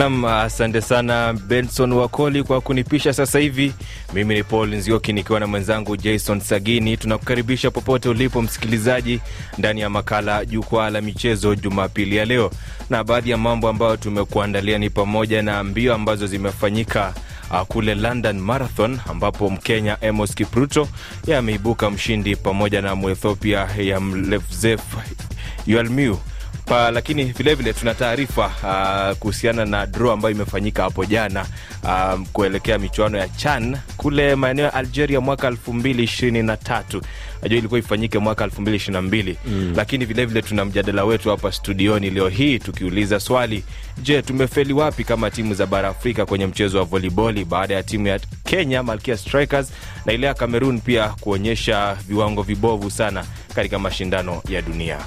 Nam, asante sana Benson Wakoli kwa kunipisha sasa hivi. Mimi ni Paul Nzioki nikiwa na mwenzangu Jason Sagini. Tunakukaribisha popote ulipo msikilizaji, ndani ya makala Jukwaa la Michezo Jumapili ya leo, na baadhi ya mambo ambayo tumekuandalia ni pamoja na mbio ambazo zimefanyika uh, kule London Marathon ambapo Mkenya Amos Kipruto ameibuka mshindi pamoja na Mwethiopia ya Mlefzef Yualmiu pa, lakini vilevile tuna taarifa uh, kuhusiana na draw ambayo imefanyika hapo jana um, kuelekea michuano ya CHAN kule maeneo ya Algeria mwaka elfu mbili ishirini na tatu. Najua ilikuwa ifanyike mwaka elfu mbili ishirini na mbili mm. Lakini vilevile tuna mjadala wetu hapa studioni leo hii tukiuliza swali, je, tumefeli wapi kama timu za bara Afrika kwenye mchezo wa voliboli baada ya timu ya Kenya Malkia Strikers na ile ya Cameroon pia kuonyesha viwango vibovu sana katika mashindano ya dunia.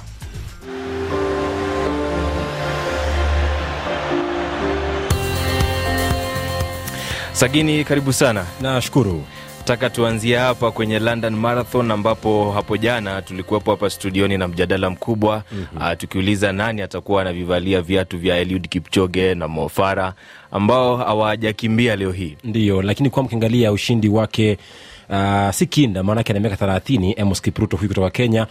Sagini, karibu sana. Nashukuru. Taka tuanzie hapa kwenye London Marathon ambapo hapo jana tulikuwepo hapa studioni na mjadala mkubwa mm-hmm. uh, tukiuliza nani atakuwa anavivalia viatu vya Eliud Kipchoge na Mofara ambao hawajakimbia leo hii. Ndiyo, lakini kwa mkiangalia ushindi wake uh, si kinda, maanake ana miaka thelathini. Amos Kipruto huyu kutoka Kenya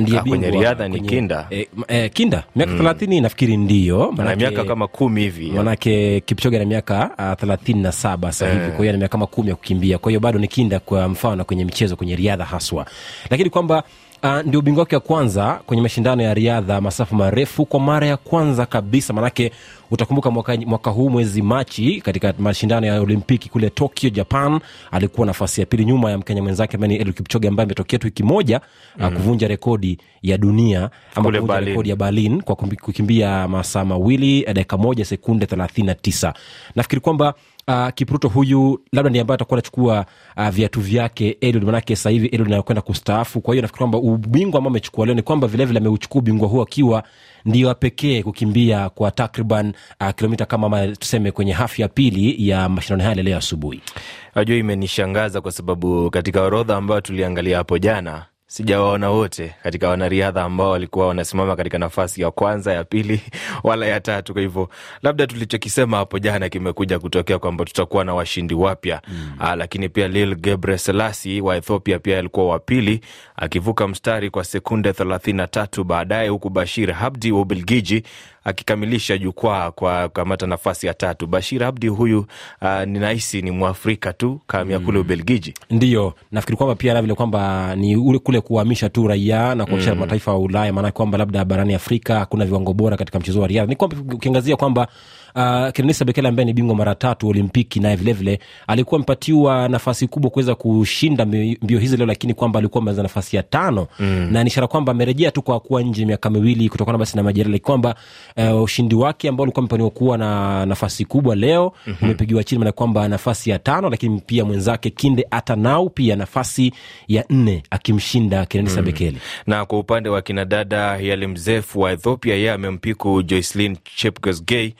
ndiye Ah, kwenye bingwa riadha ni kinda. e, e, eh, kinda. Miaka thelathini nafikiri ndio na miaka kama kumi hivi manake kipchoge na miaka uh, thelathini na saba sasa hivi. Kwa hiyo ana miaka kama kumi ya kukimbia. Kwa hiyo bado ni kinda kwa mfano kwenye michezo kwenye riadha haswa. Lakini kwamba Uh, ndio ubingwa wake wa kwanza kwenye mashindano ya riadha masafa marefu kwa mara ya kwanza kabisa manake utakumbuka mwaka, mwaka huu mwezi machi katika mashindano ya olimpiki kule tokyo japan alikuwa nafasi ya pili nyuma ya mkenya mwenzake ambaye ni Eliud kipchoge ambaye ametokea tu wiki moja mm. uh, kuvunja rekodi ya dunia ama kuvunja Berlin. rekodi ya berlin kwa kukimbia masaa mawili dakika moja sekunde 39 nafikiri kwamba Uh, kipruto huyu labda ndiye ambaye atakuwa anachukua uh, viatu vyake Eliud manake sasa hivi Eliud anakwenda kustaafu. Kwa hiyo nafikiri kwamba ubingwa ambao amechukua leo ni kwamba vilevile ameuchukua ubingwa huo akiwa ndio pekee kukimbia kwa takriban uh, kilomita kama ama tuseme kwenye hafu ya pili ya mashindano haya leo asubuhi. Najua imenishangaza kwa sababu katika orodha ambayo tuliangalia hapo jana sijawaona wote katika wanariadha ambao walikuwa wanasimama katika nafasi ya kwanza ya pili wala ya tatu kwa hivyo labda tulichokisema hapo jana kimekuja kutokea kwamba tutakuwa na washindi wapya mm. Aa, lakini pia lil Gebreselassie wa ethiopia pia alikuwa wa pili akivuka mstari kwa sekunde 33 baadaye huku bashir habdi wa ubelgiji akikamilisha jukwaa kwa kukamata nafasi ya tatu. Bashir Abdi huyu uh, ninahisi ni mwafrika tu kamia kule ubelgiji. Ndio nafikiri kwamba pia vile kwamba ni ule kule kuhamisha tu raia na kuamisha mm. mataifa ya ulaya maanake kwamba labda barani afrika hakuna viwango bora katika mchezo wa riadha. Ni kwamba ukiangazia kwamba uh, kenenisa bekele ambaye ni bingwa mara tatu olimpiki naye vilevile alikuwa amepatiwa nafasi kubwa kuweza kushinda mbio hizi leo lakini kwamba alikuwa ameanza nafasi ya tano mm. na ni ishara kwamba amerejea tu kwa kuwa nje miaka miwili kutokana basi na majeraha kwamba uh, ushindi wake ambao ulikuwa amepaniwa kuwa na nafasi kubwa leo mm-hmm. umepigiwa chini maana kwamba nafasi ya tano lakini pia mwenzake kinde atanau pia nafasi ya nne akimshinda kenenisa mm. bekele na kwa upande wa kinadada Yalimzef wa ethiopia yeye amempiku joislin chepkosgei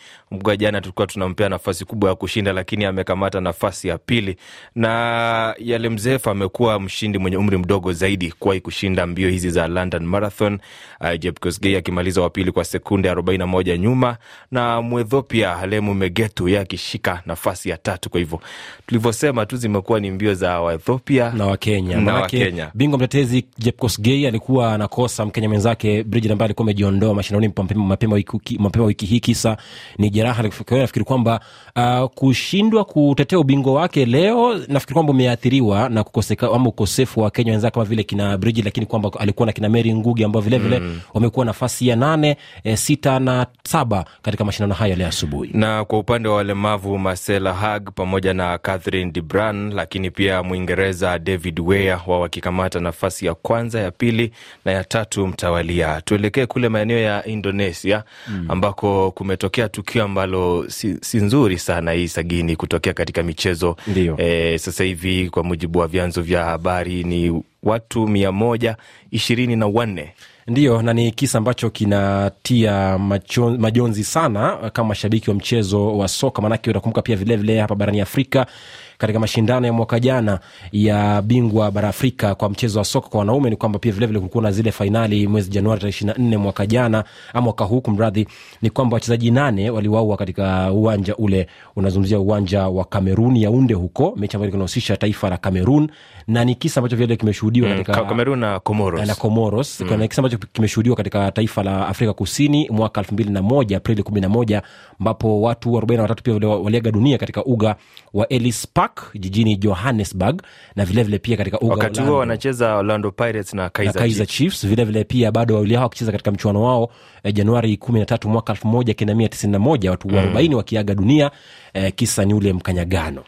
mgwa jana tulikuwa tunampea nafasi kubwa ya kushinda lakini amekamata nafasi ya pili. Na yale mzefu amekuwa mshindi mwenye umri mdogo zaidi kuwahi kushinda mbio hizi za london marathon. Uh, Jepkosgei akimaliza wa pili kwa sekunde 41 nyuma na mwethiopia halemu megetu ye akishika nafasi ya tatu. Kwa hivyo tulivyosema tu zimekuwa ni mbio za waethiopia na wakenya na wakenya bingwa mtetezi jepkosgei alikuwa anakosa mkenya mwenzake bridget ambaye alikuwa amejiondoa mashindanoni mapema, mapema, wiki, mapema wiki hii kisa ni jeraha nafikiri kwamba uh, kushindwa kutetea ubingwa wake leo nafikiri kwamba umeathiriwa na kukoseka ama ukosefu wa kenya wenzake kama vile kina bridget lakini kwamba alikuwa na kina mary ngugi ambao vilevile mm. wamekuwa nafasi ya nane e, sita na saba katika mashindano hayo leo asubuhi na kwa upande wa walemavu Marcela Hag pamoja na Catherine de Bran, lakini pia Mwingereza David Weir wao wakikamata nafasi ya kwanza, ya pili na ya tatu mtawalia. Tuelekee kule maeneo ya Indonesia mm. ambako kumetokea tukio ambalo si, si nzuri sana hii sagini kutokea katika michezo. Ndio. e, sasa hivi kwa mujibu wa vyanzo vya habari ni watu mia moja ishirini na wanne. Ndiyo na ni kisa ambacho kinatia majonzi sana kama mashabiki wa mchezo wa soka. Maanake utakumbuka pia vilevile vile hapa barani afrika katika mashindano ya mwaka jana ya bingwa bara Afrika kwa mchezo wa soka kwa wanaume. Ni kwamba pia vilevile kulikuwa na zile fainali mwezi Januari tarehe ishirini na nne mwaka jana ama mwaka huu kumradhi, ni kwamba wachezaji nane waliwaua katika uwanja ule, unazungumzia uwanja wa Kamerun Yaunde huko, mechi ambayo inahusisha taifa la Kamerun na ni kisa ambacho vilevile kimeshuhudiwa katika Kamerun na Comoros. na Comoros. Mm. kisa ambacho kimeshuhudiwa katika taifa la Afrika Kusini mwaka elfu mbili na moja Aprili kumi na moja ambapo watu arobaini na watatu pia waliaga dunia katika uga wa Ellis Park jijini Johannesburg na vilevile vile pia katika uga wakati huo wanacheza Orlando Pirates na na Kaizer Kaizer Chiefs. Chiefs vilevile pia bado wawili hao wakicheza katika mchuano wao eh, Januari kumi na tatu mwaka elfu moja kenda mia tisini na moja watu arobaini wakiaga dunia eh, kisa ni ule mkanyagano.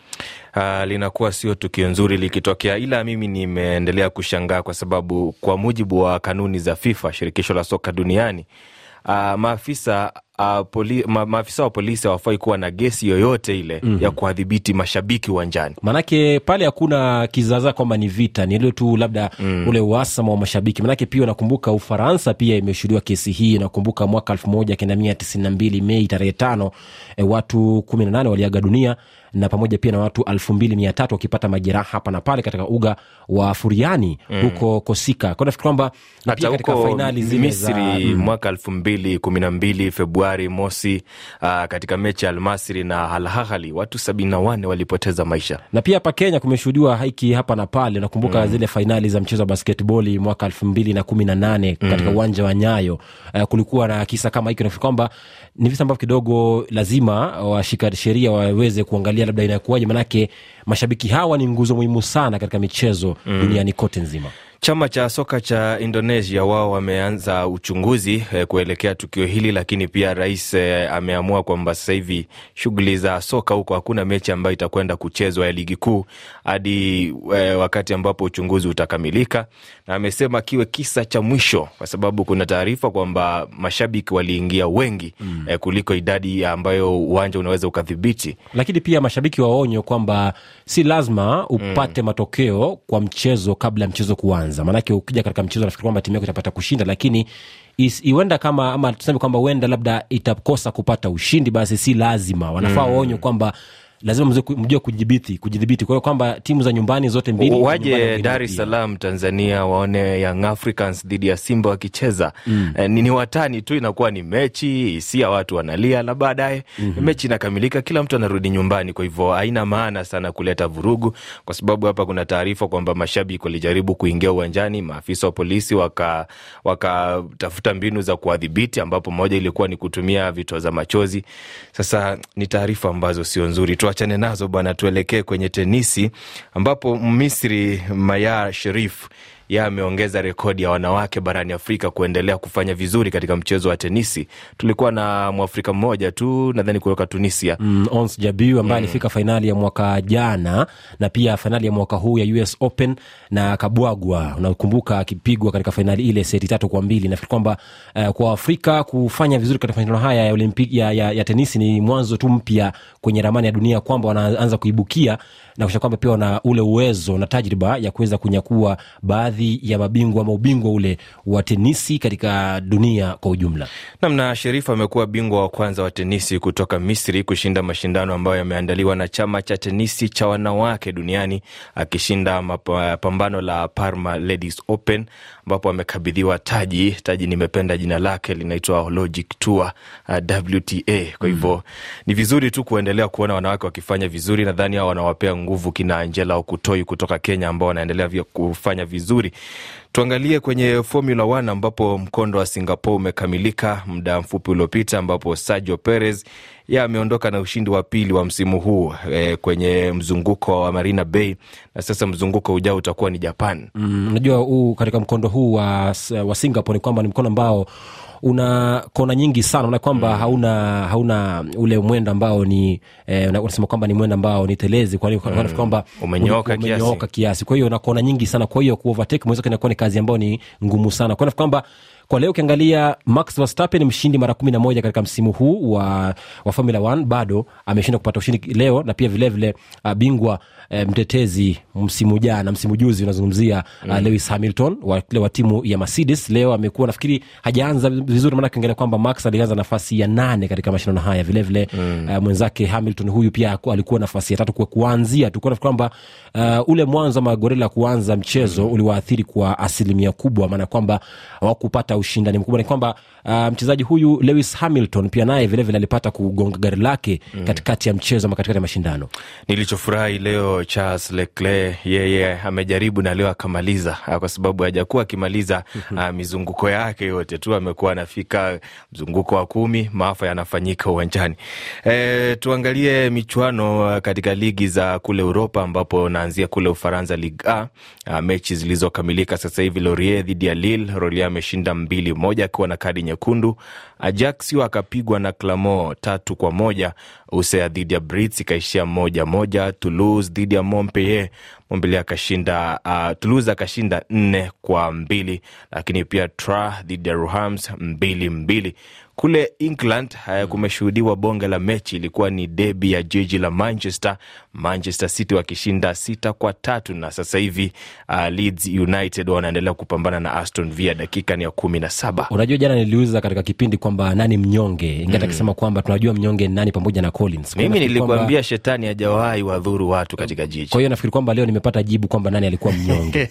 Uh, linakuwa sio tukio nzuri likitokea, ila mimi nimeendelea kushangaa kwa sababu kwa mujibu wa kanuni za FIFA, shirikisho la soka duniani, uh, maafisa uh, poli, ma, maafisa wa polisi hawafai kuwa na gesi yoyote ile mm-hmm. ya kuwadhibiti mashabiki uwanjani. manake pale hakuna kizaza kwamba ni vita ni ile tu labda mm. ule uhasama wa mashabiki manake pia nakumbuka ufaransa pia imeshuhudiwa kesi hii nakumbuka mwaka elfu moja kenda mia tisini na mbili mei tarehe tano e, watu kumi na nane waliaga dunia na pamoja pia na watu elfu mbili mia tatu wakipata majeraha hapa na pale katika uga wa furiani mm. huko kosika kwa nafikiri kwamba na pia katika fainali zile za mwaka elfu mbili kumi na mbili Februari mosi, uh, katika mechi ya Almasri na Al-Ahly watu sabini na wanne walipoteza maisha. na pia hapa kenya kumeshuhudiwa haiki hapa na pale nakumbuka mm. zile fainali za mchezo wa basketboli mwaka elfu mbili na kumi na nane katika uwanja wa nyayo uh, kulikuwa na kisa kama hiki nafikiri kwamba ni visa ambavyo kidogo lazima washika sheria waweze kuangalia labda inakuwaje manake mashabiki hawa ni nguzo muhimu sana katika michezo mm. duniani kote nzima Chama cha soka cha Indonesia wao wameanza uchunguzi eh, kuelekea tukio hili, lakini pia rais eh, ameamua kwamba sasa hivi shughuli za soka huko hakuna mechi ambayo itakwenda kuchezwa ya ligi kuu hadi eh, wakati ambapo uchunguzi utakamilika, na amesema kiwe kisa cha mwisho, kwa sababu kuna taarifa kwamba mashabiki waliingia wengi mm. eh, kuliko idadi ambayo uwanja unaweza ukadhibiti. lakini pia mashabiki waonywe kwamba si lazima upate mm. matokeo kwa mchezo kabla ya mchezo kuanza maanake ukija katika mchezo nafikiri kwamba timu yako itapata kushinda lakini iwenda kama ama tuseme kwamba huenda labda itakosa kupata ushindi basi si lazima wanafaa mm. waonywe kwamba lazima mjue kujidhibiti kujidhibiti kwa hiyo kwamba timu za nyumbani zote mbili waje Dar es. Salaam Tanzania waone Young Africans dhidi ya Simba wakicheza mm. e, ni ni watani tu, inakuwa ni mechi hisia, watu wanalia na baadaye mm-hmm. mechi inakamilika, kila mtu anarudi nyumbani. Kwa hivyo haina maana sana kuleta vurugu, kwa sababu hapa kuna taarifa kwamba mashabiki walijaribu kuingia uwanjani, maafisa wa polisi wakatafuta waka wakatafuta mbinu za kuwadhibiti, ambapo moja ilikuwa ni kutumia vitoza machozi. Sasa ni taarifa ambazo sio nzuri, tuachane nazo bwana, tuelekee kwenye tenisi ambapo Misri Mayar Sherif ye ameongeza rekodi ya wanawake barani Afrika kuendelea kufanya vizuri katika mchezo wa tenisi. Tulikuwa na mwafrika mmoja tu nadhani kutoka Tunisia mm, Ons Jabeur ambaye alifika fainali ya mwaka jana na pia fainali ya mwaka huu ya US Open na kabwagwa, unakumbuka akipigwa katika fainali ile seti tatu kwa mbili. Nafikiri kwamba uh, kwa Afrika kufanya vizuri katika mashindano haya ya, olimpiki, ya, ya, ya tenisi ni mwanzo tu mpya kwenye ramani ya dunia, kwamba wanaanza kuibukia na kusha kwamba pia wana ule uwezo na tajriba ya kuweza kunyakua baadhi ya mabingwa ama ubingwa ule wa tenisi katika dunia kwa ujumla. namna. Sherif amekuwa bingwa wa kwanza wa tenisi kutoka Misri kushinda mashindano ambayo yameandaliwa na chama cha tenisi cha wanawake duniani, akishinda pambano la Parma Ladies Open ambapo amekabidhiwa taji. Taji nimependa jina lake, linaitwa Logic Tour uh, WTA. Kwa hivyo mm. ni vizuri tu kuendelea kuona wanawake wakifanya vizuri. Nadhani hao wanawapea nguvu kina Angela Okutoi kutoka Kenya ambao wanaendelea kufanya vizuri. Tuangalie kwenye Formula 1 ambapo mkondo wa Singapore umekamilika muda mfupi uliopita, ambapo Sergio Perez ye ameondoka na ushindi wa pili wa msimu huu e, kwenye mzunguko wa Marina Bay, na sasa mzunguko ujao utakuwa ni Japan. Mm, unajua huu katika mkondo huu wa, wa Singapore ni kwamba ni mkondo ambao una kona nyingi sana. Na kwamba mm. hauna hauna ule mwendo ambao ni eh, unasema kwamba ni mwendo ambao ni telezi. Kwa hiyo mm. kwamba Umenyooka umenyooka kiasi. kwa hiyo na kona nyingi sana. Kwa hiyo kuovertake mwenzako kinakuwa ni kazi ambayo ni ngumu sana. Kwa hiyo kwamba kwa leo ukiangalia max verstappen mshindi mara kumi na moja katika msimu huu wa, wa formula 1 bado ameshinda kupata ushindi leo na pia vilevile uh, bingwa uh, mtetezi msimu jana msimu juzi unazungumzia mm. uh, lewis hamilton wa, wa timu ya mercedes leo amekuwa nafikiri hajaanza vizuri maana ukiangalia kwamba max alianza nafasi ya nane katika mashindano haya vilevile mm. uh, mwenzake hamilton huyu pia alikuwa nafasi ya tatu kwa kuanzia tu kwamba uh, ule mwanzo wa magorela kuanza mchezo mm. uliwaathiri kwa asilimia kubwa maana kwamba hawakupata ushindani mkubwa ni kwamba uh, mchezaji huyu lewis hamilton pia naye vilevile alipata kugonga gari lake mm. katikati ya mchezo ama katikati ya mashindano. Nilichofurahi leo charles leclerc yeye amejaribu na leo akamaliza kwa sababu hajakuwa akimaliza uh, mizunguko yake yote tu amekuwa anafika mzunguko wa kumi maafa yanafanyika uwanjani. E, tuangalie michuano katika ligi za kule uropa ambapo naanzia kule ufaransa ligue a uh, mechi zilizokamilika sasa hivi Lorient dhidi ya lille Lorient ameshinda mbili moja akiwa na kadi nyekundu. Ajaxio akapigwa na clamo tatu kwa moja. Usea dhidi ya brits ikaishia moja moja. Toulouse dhidi ya montpellier montpellier akashinda uh, toulouse akashinda nne kwa mbili. Lakini pia tra dhidi ya ruhams mbili mbili. Kule england haya kumeshuhudiwa bonge la mechi. Ilikuwa ni debi ya jiji la manchester. Manchester city wakishinda sita kwa tatu. Na sasa hivi uh, leeds united wanaendelea kupambana na aston villa dakika ni ya kumi na saba. Unajua jana niliuza katika kipindi kwamba nani mnyonge? Ingata mm. kwamba tunajua mnyonge nani pamoja na collins. Mimi nilikuambia kwamba- shetani hajawahi wadhuru watu katika jiji. kwa hiyo nafikiri kwamba leo nimepata jibu kwamba nani alikuwa mnyonge.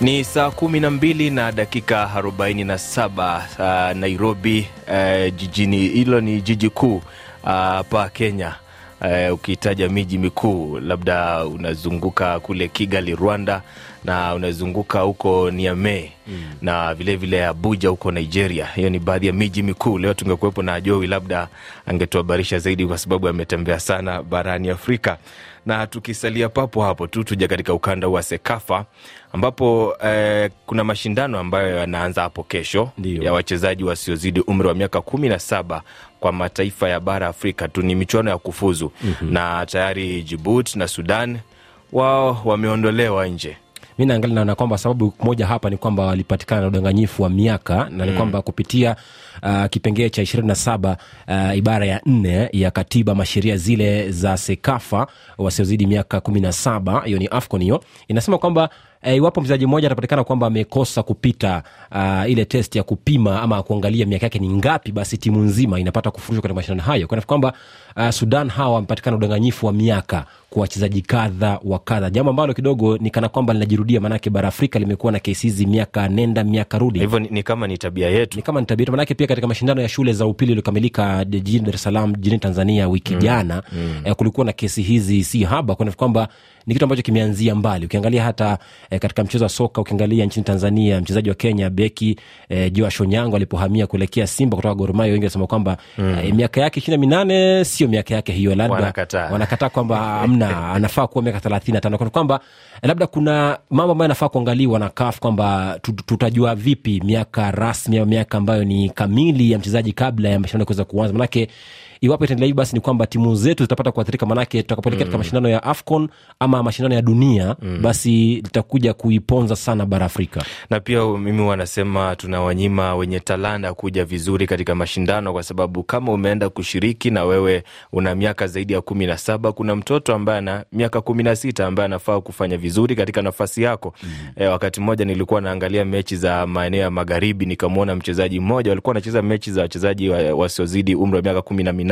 Ni saa kumi na mbili na dakika arobaini na saba uh, nairobi uh, jijini hilo ni jiji kuu hapa uh, kenya uh, ukitaja miji mikuu labda unazunguka kule kigali rwanda na unazunguka huko niame mm. na vilevile vile abuja huko nigeria. Hiyo ni baadhi ya miji mikuu. Leo tungekuwepo na jowi labda angetuhabarisha zaidi kwa sababu ametembea sana barani afrika na tukisalia papo hapo tu tuja katika ukanda wa sekafa ambapo eh, kuna mashindano ambayo yanaanza hapo kesho Ndiyo. ya wachezaji wasiozidi umri wa miaka kumi na saba kwa mataifa ya bara afrika tu ni michuano ya kufuzu mm-hmm. na tayari jibuti na sudan wao wameondolewa nje mi naangalia naona kwamba sababu moja hapa ni kwamba walipatikana na udanganyifu wa miaka na ni kwamba kupitia uh, kipengee cha ishirini na saba uh, ibara ya nne ya katiba masheria zile za sekafa wasiozidi miaka kumi na saba hiyo ni afcon hiyo inasema kwamba iwapo iwapo mchezaji mmoja atapatikana kwamba amekosa kupita uh, ile test ya kupima ama kuangalia miaka yake ni ngapi basi timu nzima inapata kufurushwa katika mashindano hayo. Kwa kwamba uh, sudan hawa wamepatikana udanganyifu wa miaka kwa wachezaji kadha wa kadha. Jambo ambalo kidogo ni kana kwamba linajirudia maanake bara afrika limekuwa na kesi hizi miaka nenda miaka rudi. Hivyo ni, ni kama ni tabia yetu. Ni kama ni tabia yetu. maanake pia katika mashindano ya shule za upili iliyokamilika jijini dar es salaam jijini tanzania wiki jana mm. eh, kulikuwa na kesi hizi si haba. Kwa kwamba ni kitu ambacho kimeanzia mbali. Ukiangalia hata eh, katika mchezo wa soka ukiangalia nchini tanzania mchezaji wa kenya beki eh, joash onyango alipohamia kuelekea simba kutoka gormayo wengi wanasema kwamba mm. eh, miaka yake ishiri na minane sio miaka yake hiyo labda Wanakataa. wanakata kwamba amna anafaa kuwa miaka thelathini na tano kwamba eh, labda kuna mambo ambayo anafaa kuangaliwa na kaf kwamba tutajua vipi miaka rasmi au miaka ambayo ni kamili ya mchezaji kabla ya mashindano kuweza kuanza manake iwapo itaendelea hivi basi ni kwamba timu zetu zitapata kuathirika manake tutakapoelekea katika mashindano ya afcon ama mashindano ya dunia basi litakuja kuiponza sana bara afrika. Na pia mimi wanasema tunawanyima wenye talanta kuja vizuri katika mashindano kwa sababu kama umeenda kushiriki na wewe una miaka zaidi ya kumi na saba kuna mtoto ambaye ana miaka kumi na sita ambaye anafaa kufanya vizuri katika nafasi yako. Mm. e, wakati mmoja nilikuwa naangalia mechi za maeneo ya magharibi nikamwona mchezaji mmoja walikuwa wanacheza mechi za wachezaji wasiozidi umri wa miaka kumi na minane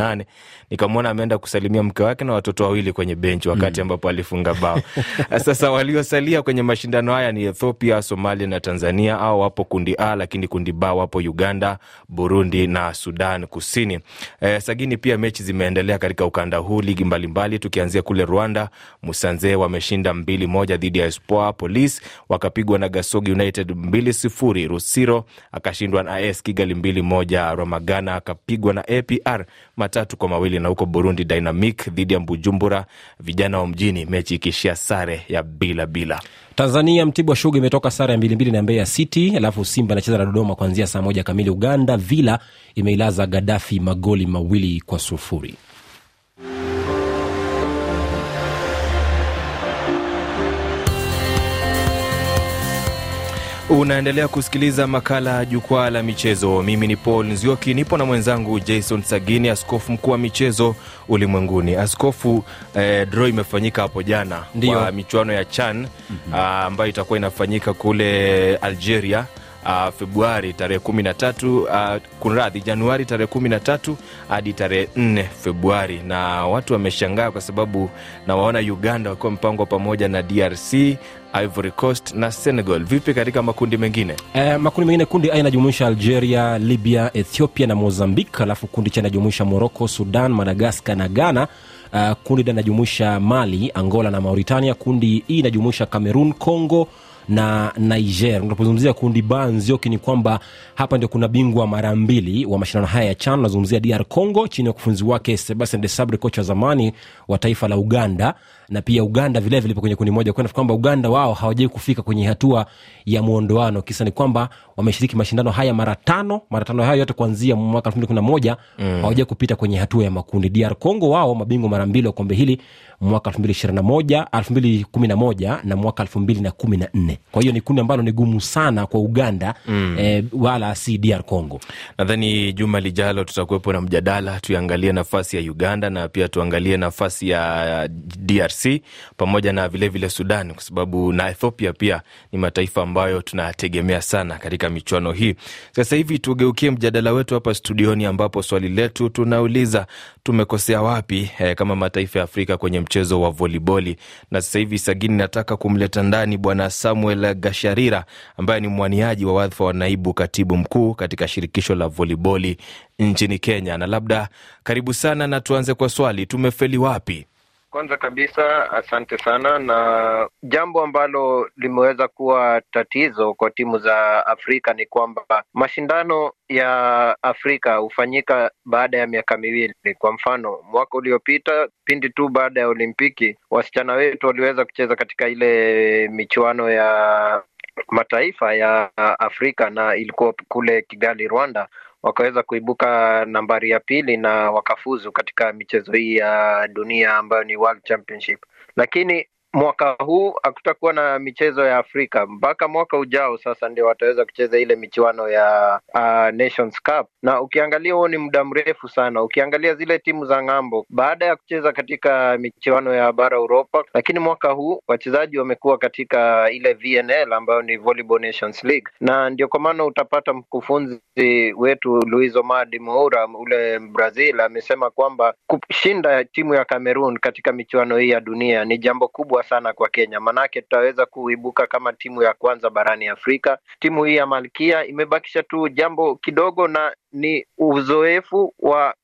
nikamwona ameenda kusalimia mke wake na watoto wawili kwenye benchi wakati ambapo alifunga bao. Sasa waliosalia kwenye mashindano haya ni ethiopia somalia na tanzania. Au wapo kundi a lakini kundi b wapo uganda burundi na sudan kusini. E, sagini pia mechi zimeendelea katika ukanda huu ligi mbalimbali tukianzia kule rwanda. Musanze wameshinda mbili moja dhidi ya Espoir police wakapigwa na gasogi united mbili sifuri. Rusiro akashindwa na as kigali mbili moja. Ramagana akapigwa na apr matatu kwa mawili na huko burundi dynamic dhidi ya Bujumbura vijana wa mjini mechi ikiishia sare ya bila bila. Tanzania mtibwa shuga imetoka sare ya mbilimbili na mbeya city alafu simba anacheza na dodoma kuanzia saa moja kamili. Uganda villa imeilaza gadafi magoli mawili kwa sufuri Unaendelea kusikiliza makala ya jukwaa la michezo. Mimi ni Paul Nzioki, nipo na mwenzangu Jason Sagini, askofu mkuu wa michezo ulimwenguni. Askofu, eh, draw imefanyika hapo jana Ndiyo. kwa michuano ya CHAN mm-hmm. ambayo itakuwa inafanyika kule Algeria Uh, Februari tarehe kumi na tatu uh, kunradhi, Januari tarehe kumi na tatu hadi tarehe 4 Februari, na watu wameshangaa kwa sababu nawaona Uganda wakiwa mpango pamoja na DRC, Ivory Coast na Senegal. Vipi katika makundi mengine? Eh, makundi mengine kundi a inajumuisha algeria libya ethiopia na mozambique alafu kundi cha inajumuisha morocco sudan madagascar na ghana uh, kundi d inajumuisha mali angola na mauritania kundi e inajumuisha cameroon congo na niger. Unapozungumzia kundi ba nzioki ni kwamba hapa ndio kuna bingwa mara mbili wa mashindano haya ya chan. Unazungumzia dr congo chini ya ukufunzi wake sebastian de sabre kocha wa zamani wa taifa la uganda na pia uganda vilevile ipo kwenye kundi moja. Kwenda kwamba uganda wao hawajawai kufika kwenye hatua ya mwondoano kisa ni kwamba wameshiriki mashindano haya mara tano mara tano hayo yote kuanzia mwaka 211 mm. hawajai kupita kwenye hatua ya makundi. Dr congo wao mabingwa mara mbili wa kombe hili mwaka 2021 2011 na mwaka 2014 kwa hiyo ni kundi ambalo ni gumu sana kwa uganda mm. e, wala si dr congo. Nadhani juma lijalo tutakuwepo na mjadala, tuiangalie nafasi ya Uganda na pia tuangalie nafasi ya DRC pamoja na vilevile vile Sudan, kwa sababu na Ethiopia pia ni mataifa ambayo tunategemea sana katika michuano hii. Sasa hivi tugeukie mjadala wetu hapa studioni, ambapo swali letu tunauliza tumekosea wapi eh, kama mataifa ya Afrika kwenye mchezo wa voliboli. Na sasa hivi Sagini, nataka kumleta ndani Bwana Samuel Gasharira ambaye ni mwaniaji wa wadhifa wa naibu katibu mkuu katika shirikisho la voliboli nchini Kenya. Na labda karibu sana, na tuanze kwa swali, tumefeli wapi? Kwanza kabisa asante sana, na jambo ambalo limeweza kuwa tatizo kwa timu za Afrika ni kwamba mashindano ya Afrika hufanyika baada ya miaka miwili. Kwa mfano, mwaka uliopita pindi tu baada ya Olimpiki, wasichana wetu waliweza kucheza katika ile michuano ya mataifa ya Afrika na ilikuwa kule Kigali, Rwanda wakaweza kuibuka nambari ya pili na wakafuzu katika michezo hii ya dunia ambayo ni World Championship. Lakini mwaka huu hakutakuwa na michezo ya Afrika mpaka mwaka ujao. Sasa ndio wataweza kucheza ile michuano ya uh, Nations Cup, na ukiangalia huo ni muda mrefu sana. Ukiangalia zile timu za ng'ambo baada ya kucheza katika michuano ya bara Uropa, lakini mwaka huu wachezaji wamekuwa katika ile VNL ambayo ni Volleyball Nations League, na ndio kwa maana utapata mkufunzi wetu Luis Omar de Moura ule Brazil amesema kwamba kushinda timu ya Cameroon katika michuano hii ya dunia ni jambo kubwa sana kwa Kenya, manake tutaweza kuibuka kama timu ya kwanza barani Afrika. Timu hii ya Malkia imebakisha tu jambo kidogo, na ni uzoefu wa